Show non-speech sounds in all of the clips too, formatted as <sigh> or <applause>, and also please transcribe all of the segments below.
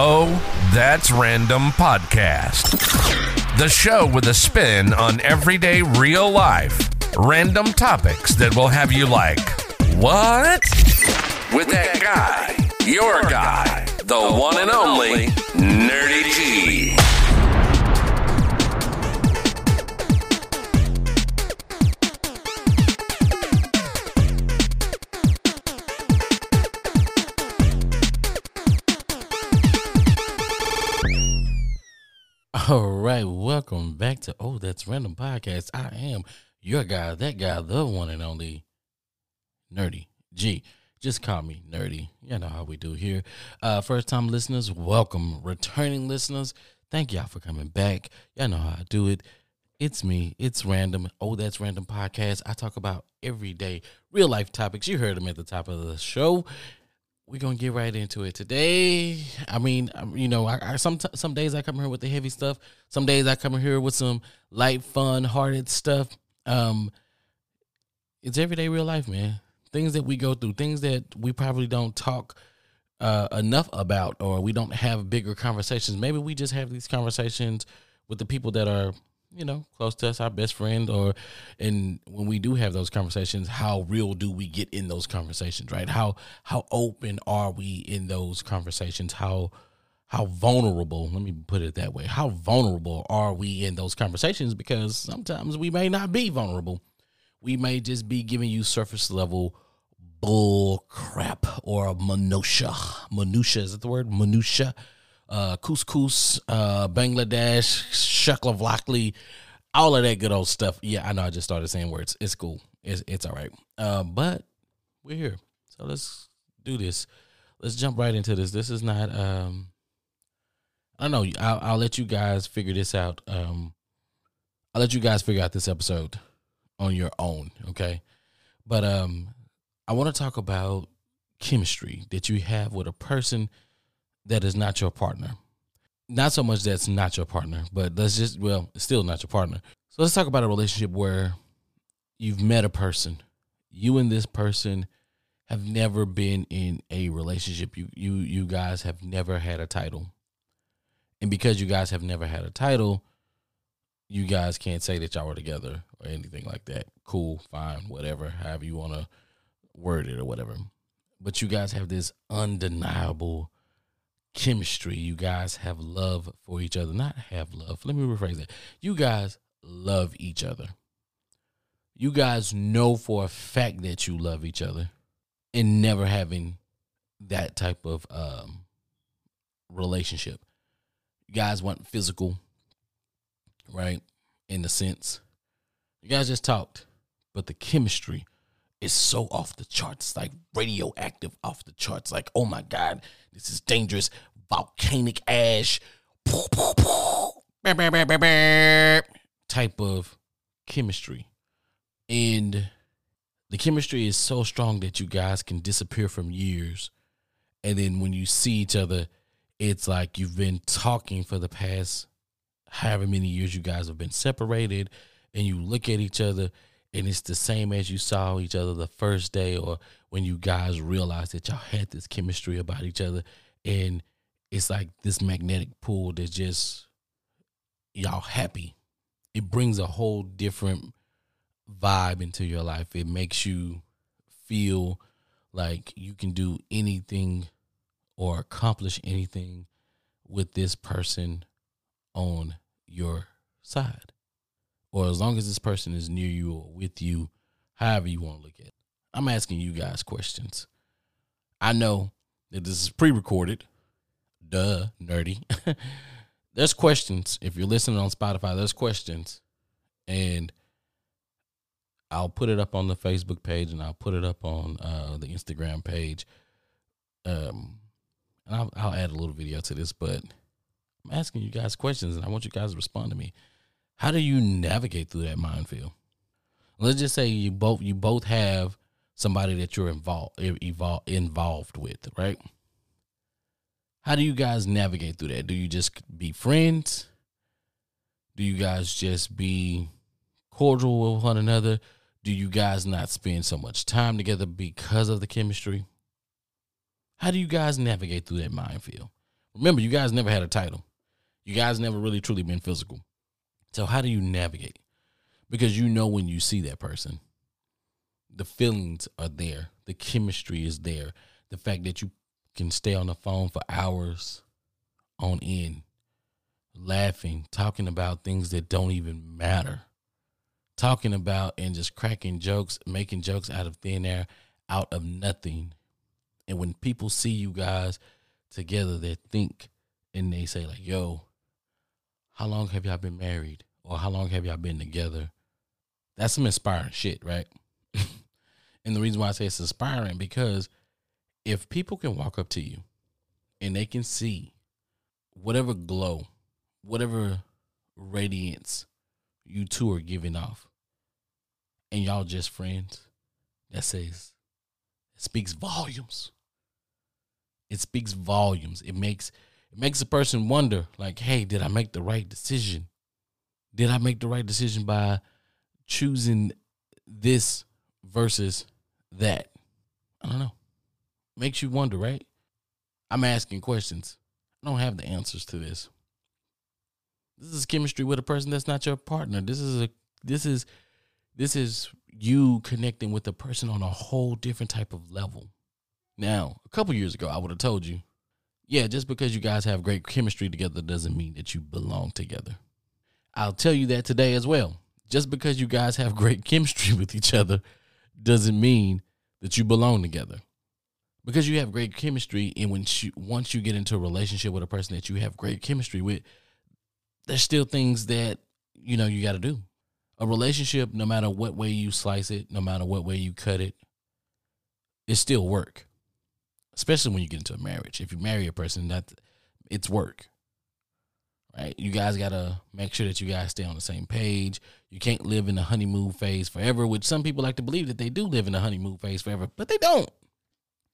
Oh, That's Random podcast. The show with a spin on everyday real life. Random topics that will have you like, what? With that guy, your guy, the one and only Nerdy G. All right, welcome back to Oh That's Random Podcast. I am your guy, that guy, the one and only Nerdy G. Just call me Nerdy. You know how we do here. Uh, first time listeners, welcome. Returning listeners, thank y'all for coming back. Y'all know how I do it. It's me. It's random. Oh, that's random podcast. I talk about everyday real life topics. You heard them at the top of the show we're gonna get right into it today. I mean, um, you know, I, I some some days I come here with the heavy stuff. Some days I come here with some light, fun, hearted stuff. Um, it's everyday real life, man. Things that we go through, things that we probably don't talk uh, enough about, or we don't have bigger conversations. Maybe we just have these conversations with the people that are you know, close to us, our best friend, or and when we do have those conversations, how real do we get in those conversations, right? How how open are we in those conversations? How how vulnerable, let me put it that way, how vulnerable are we in those conversations? Because sometimes we may not be vulnerable. We may just be giving you surface level bull crap or minutia. Minutia, is that the word? Minutia uh, couscous, uh, Bangladesh, shuklavlakli, all of that good old stuff. Yeah, I know I just started saying words. It's cool. It's, it's all right. Uh, but we're here. So let's do this. Let's jump right into this. This is not, um, I don't know. I'll, I'll let you guys figure this out. Um, I'll let you guys figure out this episode on your own. Okay. But, um, I want to talk about chemistry that you have with a person – that is not your partner. Not so much that's not your partner, but let's just, well, it's still not your partner. So let's talk about a relationship where you've met a person, you and this person have never been in a relationship. You you you guys have never had a title. And because you guys have never had a title, you guys can't say that y'all were together or anything like that. Cool, fine, whatever, however you want to word it or whatever. But you guys have this undeniable chemistry. You guys have love for each other. Not have love. Let me rephrase that. You guys love each other. You guys know for a fact that you love each other and never having that type of um, relationship. You guys want physical, right? In the sense, you guys just talked, but the chemistry is so off the charts, like radioactive off the charts. Like, oh my God, this is dangerous. Volcanic ash, type of chemistry. And the chemistry is so strong that you guys can disappear from years. And then when you see each other, it's like you've been talking for the past however many years you guys have been separated. And you look at each other and it's the same as you saw each other the first day or when you guys realized that y'all had this chemistry about each other. And it's like this magnetic pull that just y'all happy. It brings a whole different vibe into your life. It makes you feel like you can do anything or accomplish anything with this person on your side or as long as this person is near you or with you, however you want to look at it. I'm asking you guys questions. I know that this is pre recorded. Duh, nerdy. <laughs> there's questions. If you're listening on Spotify, there's questions. And I'll put it up on the Facebook page and I'll put it up on uh, the Instagram page. Um, and I'll, I'll add a little video to this, but I'm asking you guys questions and I want you guys to respond to me. How do you navigate through that minefield? Let's just say you both you both have somebody that you're involved involved involved with, right? How do you guys navigate through that? Do you just be friends? Do you guys just be cordial with one another? Do you guys not spend so much time together because of the chemistry? How do you guys navigate through that minefield? Remember, you guys never had a title. You guys never really truly been physical. So how do you navigate? Because you know when you see that person, the feelings are there, the chemistry is there, the fact that you can stay on the phone for hours on end, laughing, talking about things that don't even matter, talking about and just cracking jokes, making jokes out of thin air, out of nothing. And when people see you guys together, they think and they say, like, yo, how long have y'all been married? Or how long have y'all been together? That's some inspiring shit, right? <laughs> and the reason why I say it's inspiring because if people can walk up to you and they can see whatever glow, whatever radiance you two are giving off, and y'all just friends, that says it speaks volumes. It speaks volumes. It makes it makes a person wonder, like, hey, did I make the right decision? Did I make the right decision by choosing this versus that? I don't know. Makes you wonder, right? I'm asking questions. I don't have the answers to this. This is chemistry with a person that's not your partner. This is a this is this is you connecting with a person on a whole different type of level. Now, a couple years ago, I would have told you, yeah, just because you guys have great chemistry together doesn't mean that you belong together. I'll tell you that today as well. Just because you guys have great chemistry <laughs> with each other doesn't mean that you belong together. Because you have great chemistry, and when once you get into a relationship with a person that you have great chemistry with, there's still things that you know you got to do. A relationship, no matter what way you slice it, no matter what way you cut it, it's still work. Especially when you get into a marriage. If you marry a person, that it's work. Right? You guys gotta make sure that you guys stay on the same page. You can't live in the honeymoon phase forever, which some people like to believe that they do live in the honeymoon phase forever, but they don't.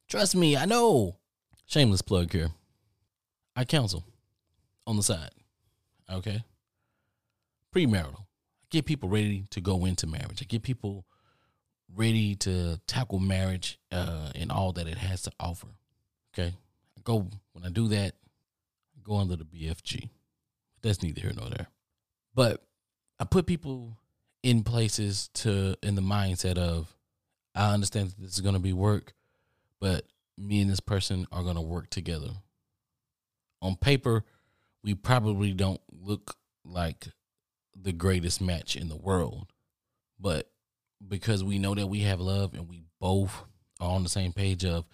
Trust me, I know. Shameless plug here. I counsel on the side. Okay. Premarital. I get people ready to go into marriage. I get people ready to tackle marriage uh, and all that it has to offer. Okay. I go when I do that, I go under the BFG. That's neither here nor there. But I put people in places to in the mindset of I understand that this is gonna be work, but me and this person are gonna work together. On paper, we probably don't look like the greatest match in the world, but because we know that we have love and we both are on the same page of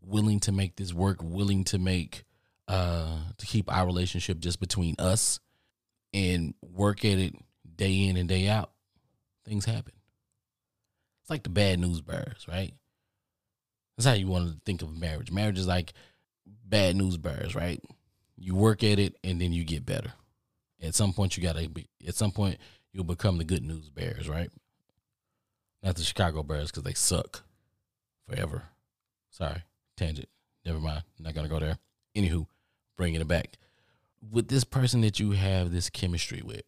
willing to make this work, willing to make uh to keep our relationship just between us and work at it day in and day out, things happen. It's like the bad news bears, right? That's how you want to think of marriage. Marriage is like bad news bears, right? You work at it and then you get better. At some point, you gotta be. At some point, you'll become the good news bears, right? Not the Chicago Bears because they suck forever. Sorry, tangent. Never mind. Not gonna go there. Anywho, bringing it back with this person that you have this chemistry with.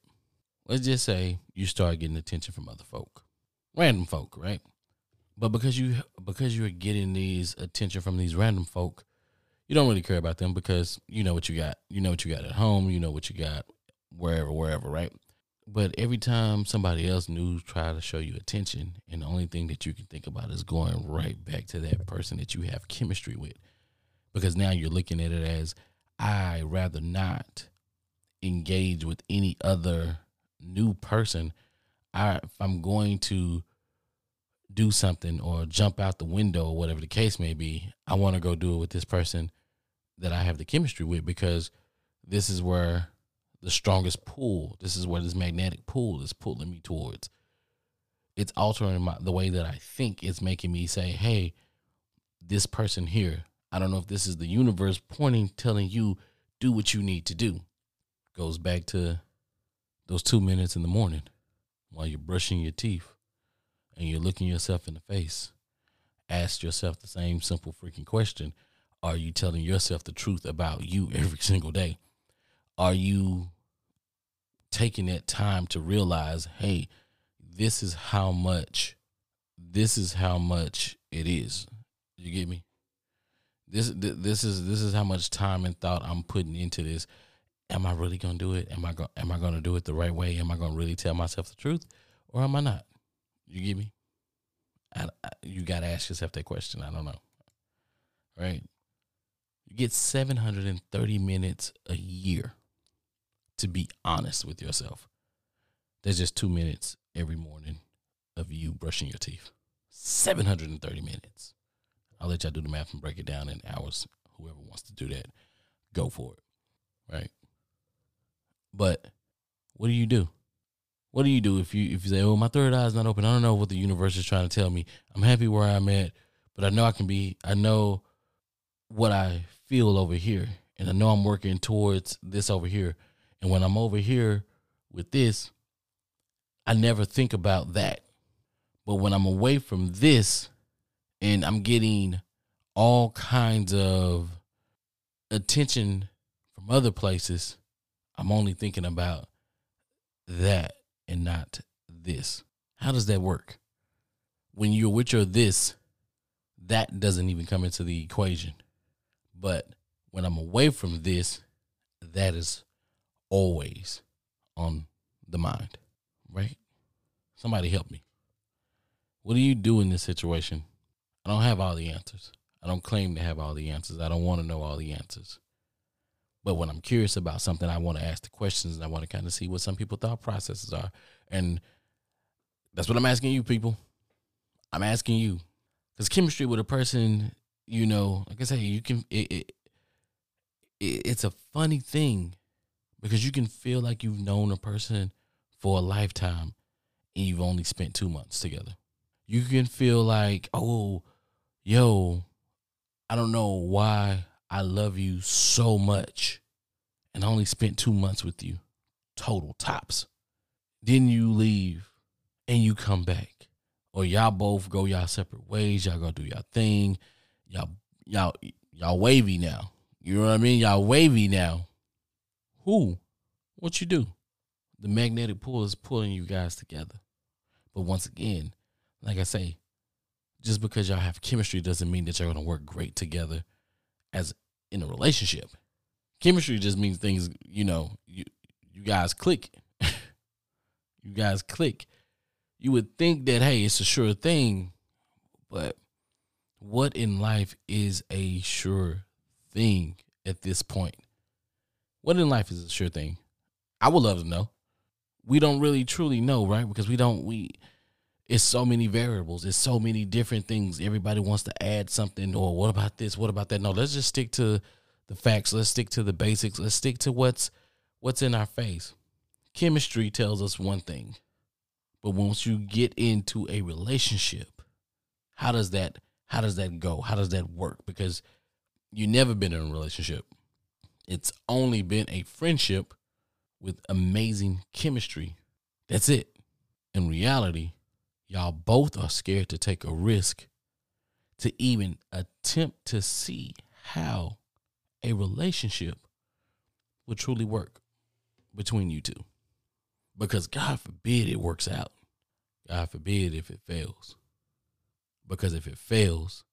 Let's just say you start getting attention from other folk, random folk, right? But because you because you're getting these attention from these random folk, you don't really care about them because you know what you got. You know what you got at home. You know what you got wherever, wherever, right? But every time somebody else new try to show you attention, and the only thing that you can think about is going right back to that person that you have chemistry with, because now you're looking at it as I rather not engage with any other new person. I if I'm going to do something or jump out the window or whatever the case may be, I want to go do it with this person that I have the chemistry with because this is where the strongest pull, this is where this magnetic pull is pulling me towards. It's altering my, the way that I think. It's making me say, hey, this person here, I don't know if this is the universe pointing, telling you, do what you need to do. Goes back to those two minutes in the morning while you're brushing your teeth and you're looking yourself in the face. Ask yourself the same simple freaking question are you telling yourself the truth about you every single day? Are you taking that time to realize, hey, this is how much, this is how much it is. You get me? This this is this is how much time and thought I'm putting into this. Am I really gonna do it? Am I going am I gonna do it the right way? Am I gonna really tell myself the truth, or am I not? You get me? I, I, you got to ask yourself that question. I don't know. Right? You get 730 minutes a year to be honest with yourself. There's just two minutes every morning of you brushing your teeth. 730 minutes. I'll let y'all do the math and break it down in hours. Whoever wants to do that, go for it. Right? But what do you do? What do you do if you if you say, "Oh, my third eye is not open. I don't know what the universe is trying to tell me. I'm happy where I'm at, but I know I can be. I know what I feel over here, and I know I'm working towards this over here. And when I'm over here with this, I never think about that. But when I'm away from this, and I'm getting all kinds of attention from other places, I'm only thinking about that and not this. How does that work? When you're with your this, that doesn't even come into the equation. But when I'm away from this, that is always on the mind, right? Somebody help me. What do you do in this situation? I don't have all the answers. I don't claim to have all the answers. I don't want to know all the answers. But when I'm curious about something, I want to ask the questions and I want to kind of see what some people's thought processes are. And that's what I'm asking you, people. I'm asking you. Because chemistry with a person, you know, like I say, you can, it, it, it, it's a funny thing because you can feel like you've known a person for a lifetime and you've only spent two months together. You can feel like, oh, yo, I don't know why I love you so much and I only spent two months with you, total tops. Then you leave and you come back. Or y'all both go y'all separate ways. Y'all go do y'all thing. Y'all, y'all, y'all wavy now. You know what I mean? Y'all wavy now. Who? What you do? The magnetic pull is pulling you guys together. But once again, like I say, just because y'all have chemistry doesn't mean that you're going to work great together as in a relationship. Chemistry just means things, you know, you you guys click. <laughs> you guys click. You would think that hey, it's a sure thing, but what in life is a sure thing at this point? What in life is a sure thing? I would love to know. We don't really truly know, right? Because we don't we it's so many variables. It's so many different things. Everybody wants to add something or what about this? What about that? No, let's just stick to the facts. Let's stick to the basics. Let's stick to what's what's in our face. Chemistry tells us one thing. But once you get into a relationship, how does that how does that go? How does that work? Because you've never been in a relationship. It's only been a friendship with amazing chemistry. That's it. In reality, y'all both are scared to take a risk to even attempt to see how a relationship would truly work between you two. Because God forbid it works out. God forbid if it fails. Because if it fails,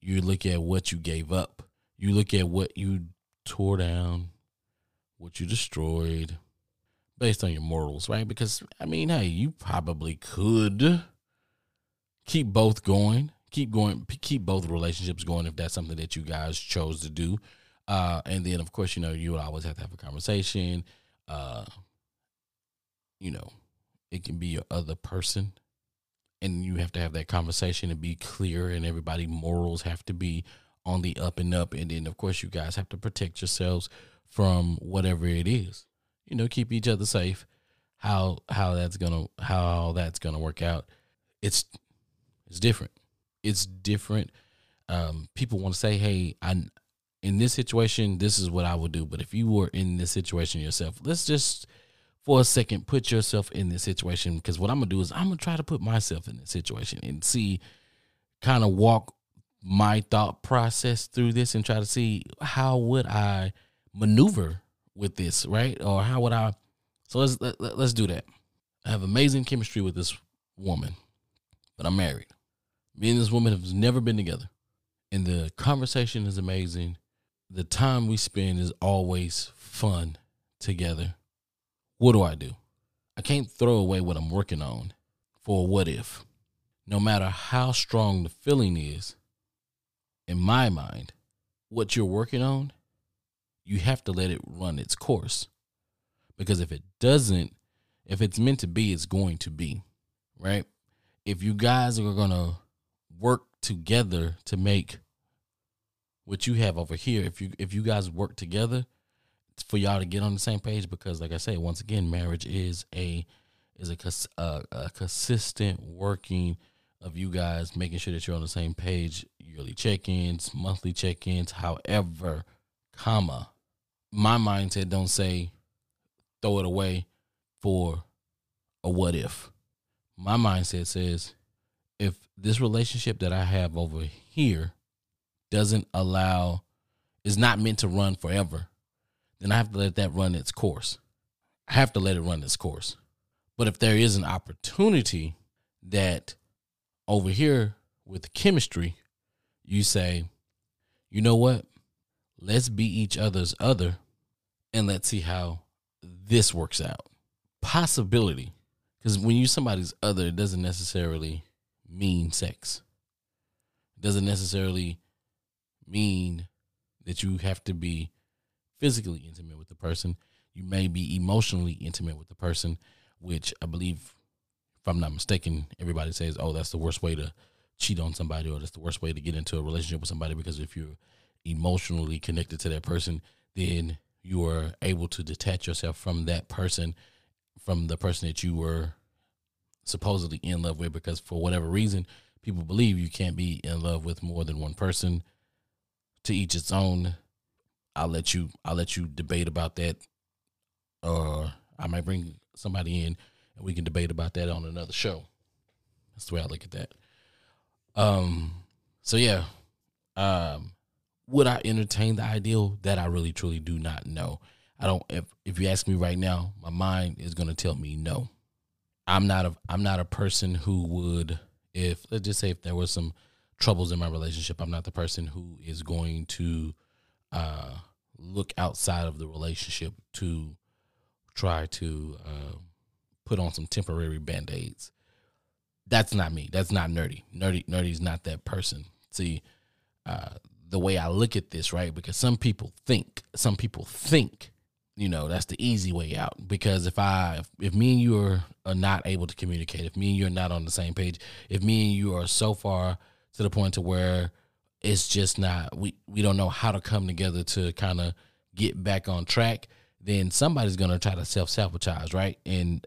you look at what you gave up. You look at what you tore down, what you destroyed, based on your morals, right? Because I mean, hey, you probably could keep both going, keep going, keep both relationships going if that's something that you guys chose to do. Uh, and then of course, you know, you would always have to have a conversation. Uh, you know, it can be your other person, and you have to have that conversation and be clear, and everybody morals have to be on the up and up. And then of course, you guys have to protect yourselves from whatever it is you know, keep each other safe. How how that's gonna how that's gonna work out. It's it's different. It's different. Um, people want to say, "Hey, I in this situation, this is what I would do." But if you were in this situation yourself, let's just for a second put yourself in this situation because what I'm gonna do is I'm gonna try to put myself in this situation and see, kind of walk my thought process through this and try to see how would I maneuver with this, right? Or how would I? So let's let, let, let's do that. I have amazing chemistry with this woman, but I'm married. Me and this woman have never been together. and the conversation is amazing. The time we spend is always fun together. What do I do? I can't throw away what I'm working on for what if. No matter how strong the feeling is, in my mind, what you're working on, you have to let it run its course. Because if it doesn't, if it's meant to be, it's going to be, right? If you guys are going to work together to make what you have over here, if you if you guys work together for y'all to get on the same page because like I say once again marriage is a is a, a, uh, a consistent working of you guys making sure that you're on the same page yearly check-ins monthly check-ins however comma my mindset don't say throw it away for a what if. My mindset says if this relationship that i have over here doesn't allow is not meant to run forever then i have to let that run its course. I have to let it run its course. But if there is an opportunity that over here with chemistry, you say, you know what? Let's be each other's other and let's see how this works out. Possibility. Because when you somebody's other, it doesn't necessarily mean sex. It doesn't necessarily mean that you have to be physically intimate with the person. You may be emotionally intimate with the person, which I believe if I'm not mistaken, everybody says, "Oh, that's the worst way to cheat on somebody, or that's the worst way to get into a relationship with somebody." Because if you're emotionally connected to that person, then you are able to detach yourself from that person, from the person that you were supposedly in love with. Because for whatever reason, people believe you can't be in love with more than one person. To each its own. I'll let you. I'll let you debate about that, or I might bring somebody in and we can debate about that on another show. That's the way I look at that. Um, so yeah, um, would I entertain the ideal? That I really truly do not know. I don't. If if you ask me right now, my mind is going to tell me no. I'm not a I'm not a person who would if let's just say if there was some troubles in my relationship, I'm not the person who is going to uh, look outside of the relationship to try to uh, put on some temporary band aids. That's not me. That's not nerdy. Nerdy nerdy's not that person. See, uh, the way I look at this, right? Because some people think, some people think, you know, that's the easy way out. Because if I, if, if me and you are, are not able to communicate, if me and you are not on the same page, if me and you are so far to the point to where it's just not, we we don't know how to come together to kind of get back on track, then somebody's gonna try to self sabotage, right? And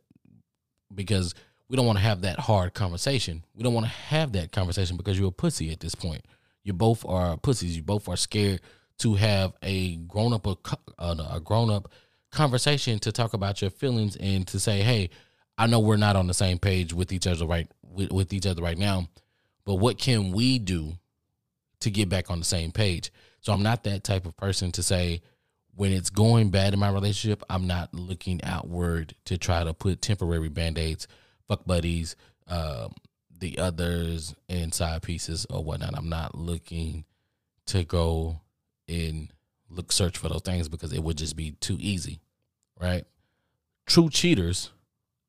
because we don't want to have that hard conversation. We don't want to have that conversation because you're a pussy at this point. You both are pussies. You both are scared to have a grown up a, uh, a grown up conversation to talk about your feelings and to say, "Hey, I know we're not on the same page with each other right with, with each other right now, but what can we do to get back on the same page?" So I'm not that type of person to say, when it's going bad in my relationship, I'm not looking outward to try to put temporary band aids, fuck buddies, um, the others, and side pieces or whatnot. I'm not looking to go and look search for those things because it would just be too easy, right? True cheaters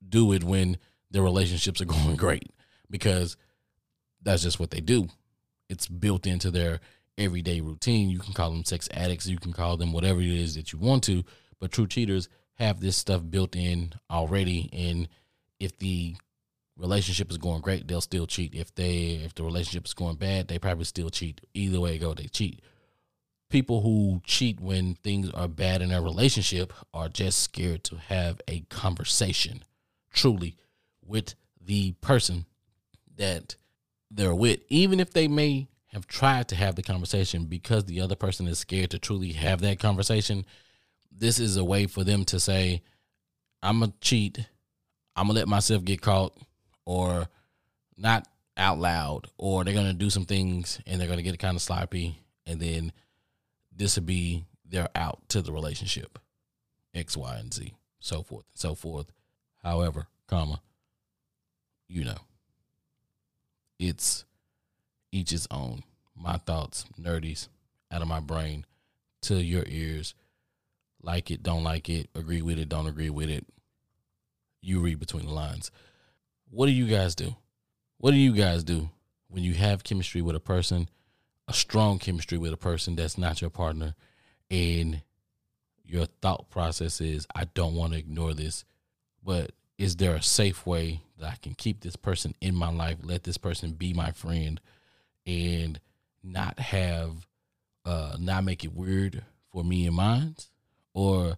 do it when their relationships are <laughs> going great because that's just what they do. It's built into their everyday routine. You can call them sex addicts, you can call them whatever it is that you want to, but true cheaters have this stuff built in already and if the relationship is going great, they'll still cheat. If they if the relationship is going bad, they probably still cheat. Either way go, they cheat. People who cheat when things are bad in their relationship are just scared to have a conversation truly with the person that they're with, even if they may have tried to have the conversation because the other person is scared to truly have that conversation, this is a way for them to say, I'm to cheat. I'm going to let myself get caught or not out loud, or they're going to do some things and they're going to get kind of sloppy. And then this will be their out to the relationship X, Y, and Z, so forth, and so forth. However, comma, you know, it's each his own. my thoughts, nerdies, out of my brain to your ears. Like it, don't like it, agree with it, don't agree with it. You read between the lines. What do you guys do? What do you guys do when you have chemistry with a person, a strong chemistry with a person that's not your partner, and your thought process is, I don't want to ignore this, but is there a safe way that I can keep this person in my life, let this person be my friend, and not have, uh, not make it weird for me and mine? Or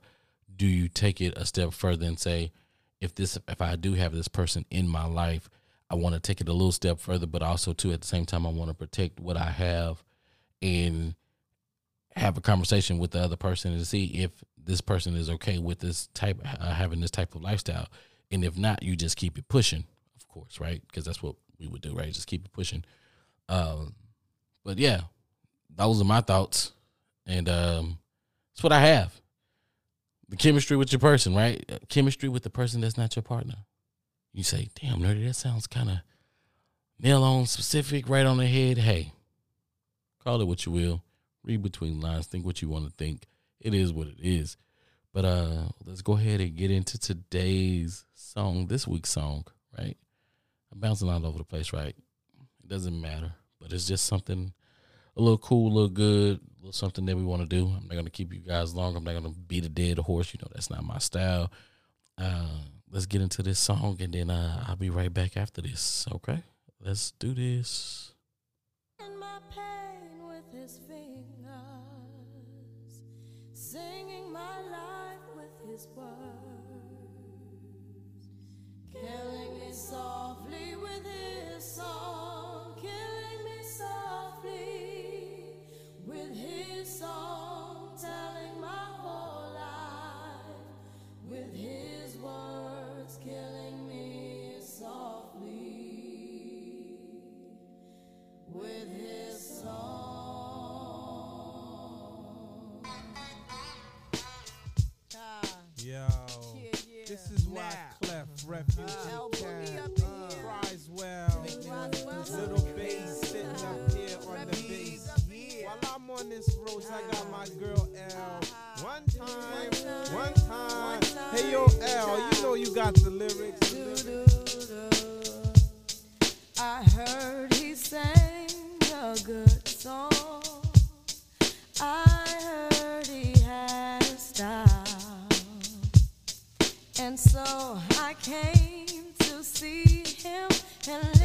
do you take it a step further and say, if this, if I do have this person in my life, I want to take it a little step further, but also too at the same time, I want to protect what I have and have a conversation with the other person to see if this person is okay with this type uh, having this type of lifestyle. And if not you just keep it pushing of course right? Because that's what we would do right? Just keep it pushing um but yeah those are my thoughts. And um that's what i have. The chemistry with your person right? Chemistry with the person that's not your partner. You say damn nerdy that sounds kind of nail on specific right on the head. Hey call it what you will. Read between lines. Think what you want to think. It is what it is. But uh let's go ahead and get into today's song this week's song right? I'm bouncing all over the place right? It doesn't matter but it's just something a little cool a little good a little something that we want to do. I'm not going to keep you guys long. I'm not going to beat a dead horse. You know that's not my style. Uh let's get into this song and then uh i'll be right back after this okay? Let's do this. Softly with his song, Clef, him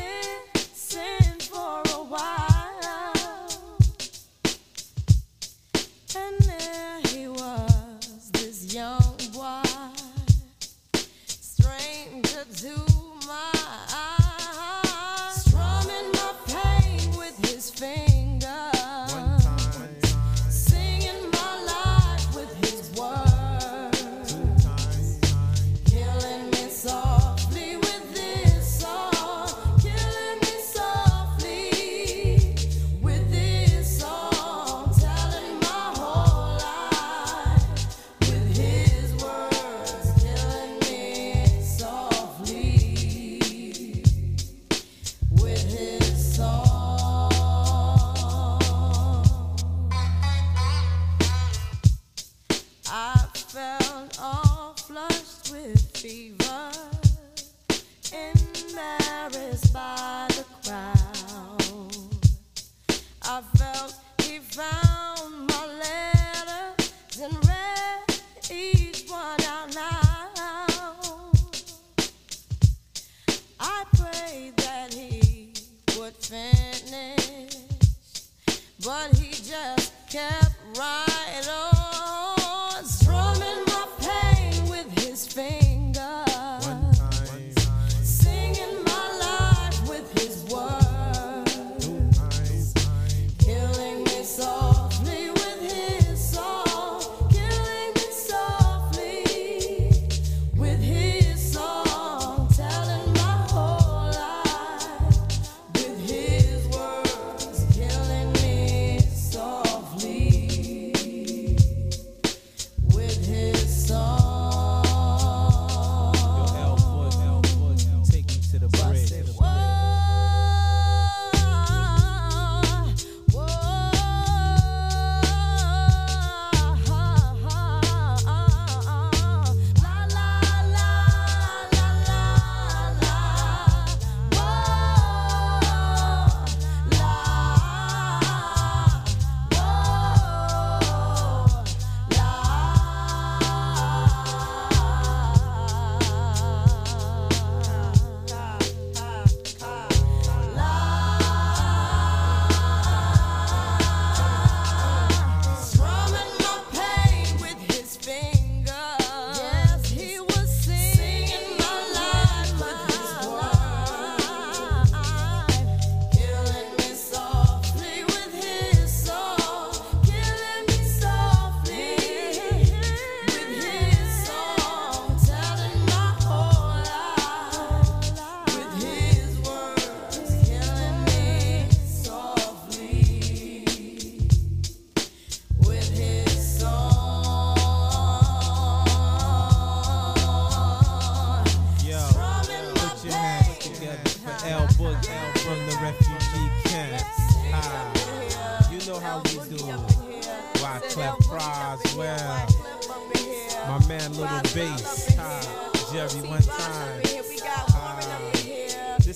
fever, embarrassed by the crowd. I felt he found my letters and read each one out loud. I prayed that he would finish, but he just kept right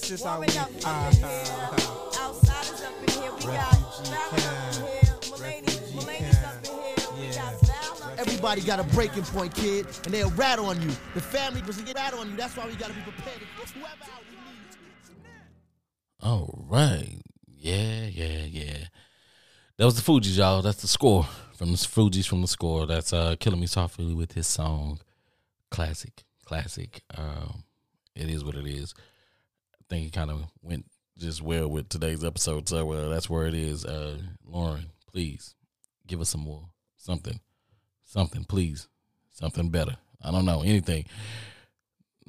this how we ah. Refugee camp. Refugee camp. Yeah. Everybody got a breaking point, kid, and they'll rat on you. The family was get rat on you. That's why we gotta be prepared. Whoever out. All right. Yeah, yeah, yeah. That was the Fugees, y'all. That's the score from the Fugees from the score. That's uh Killing Me Softly with his song Classic. Classic. Um it is what it is. Think it kind of went just well with today's episode, so uh, that's where it is. Uh Lauryn, please give us some more something. Something, please. Something better. I don't know, anything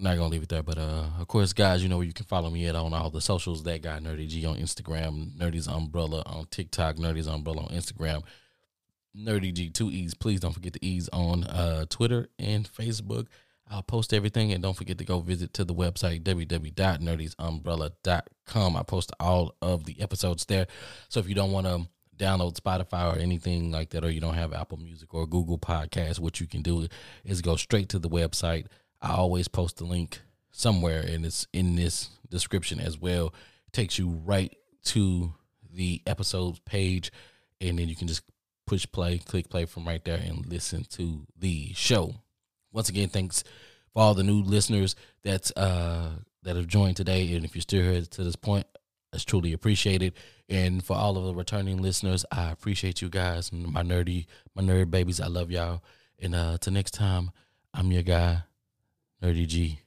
not gonna leave it there, but uh, of course, guys, you know you can follow me at on all the socials. That guy Nerdy G on Instagram, Nerdy's Umbrella on TikTok, Nerdy's Umbrella on Instagram, Nerdy G two E's. Please don't forget the E's on uh, Twitter and Facebook. I'll post everything, and don't forget to go visit to the website www.nerdysumbrella.com. I post all of the episodes there. So if you don't want to download Spotify or anything like that, or you don't have Apple Music or Google Podcasts, what you can do is go straight to the website. I always post the link somewhere, and it's in this description as well. It takes you right to the episodes page, and then you can just push play, click play from right there, and listen to the show. Once again, thanks for all the new listeners that's uh that have joined today, and if you're still here to this point, that's truly appreciated. And for all of the returning listeners, I appreciate you guys and my nerdy, my nerd babies. I love y'all. And uh, till next time, I'm your guy, Nerdy G.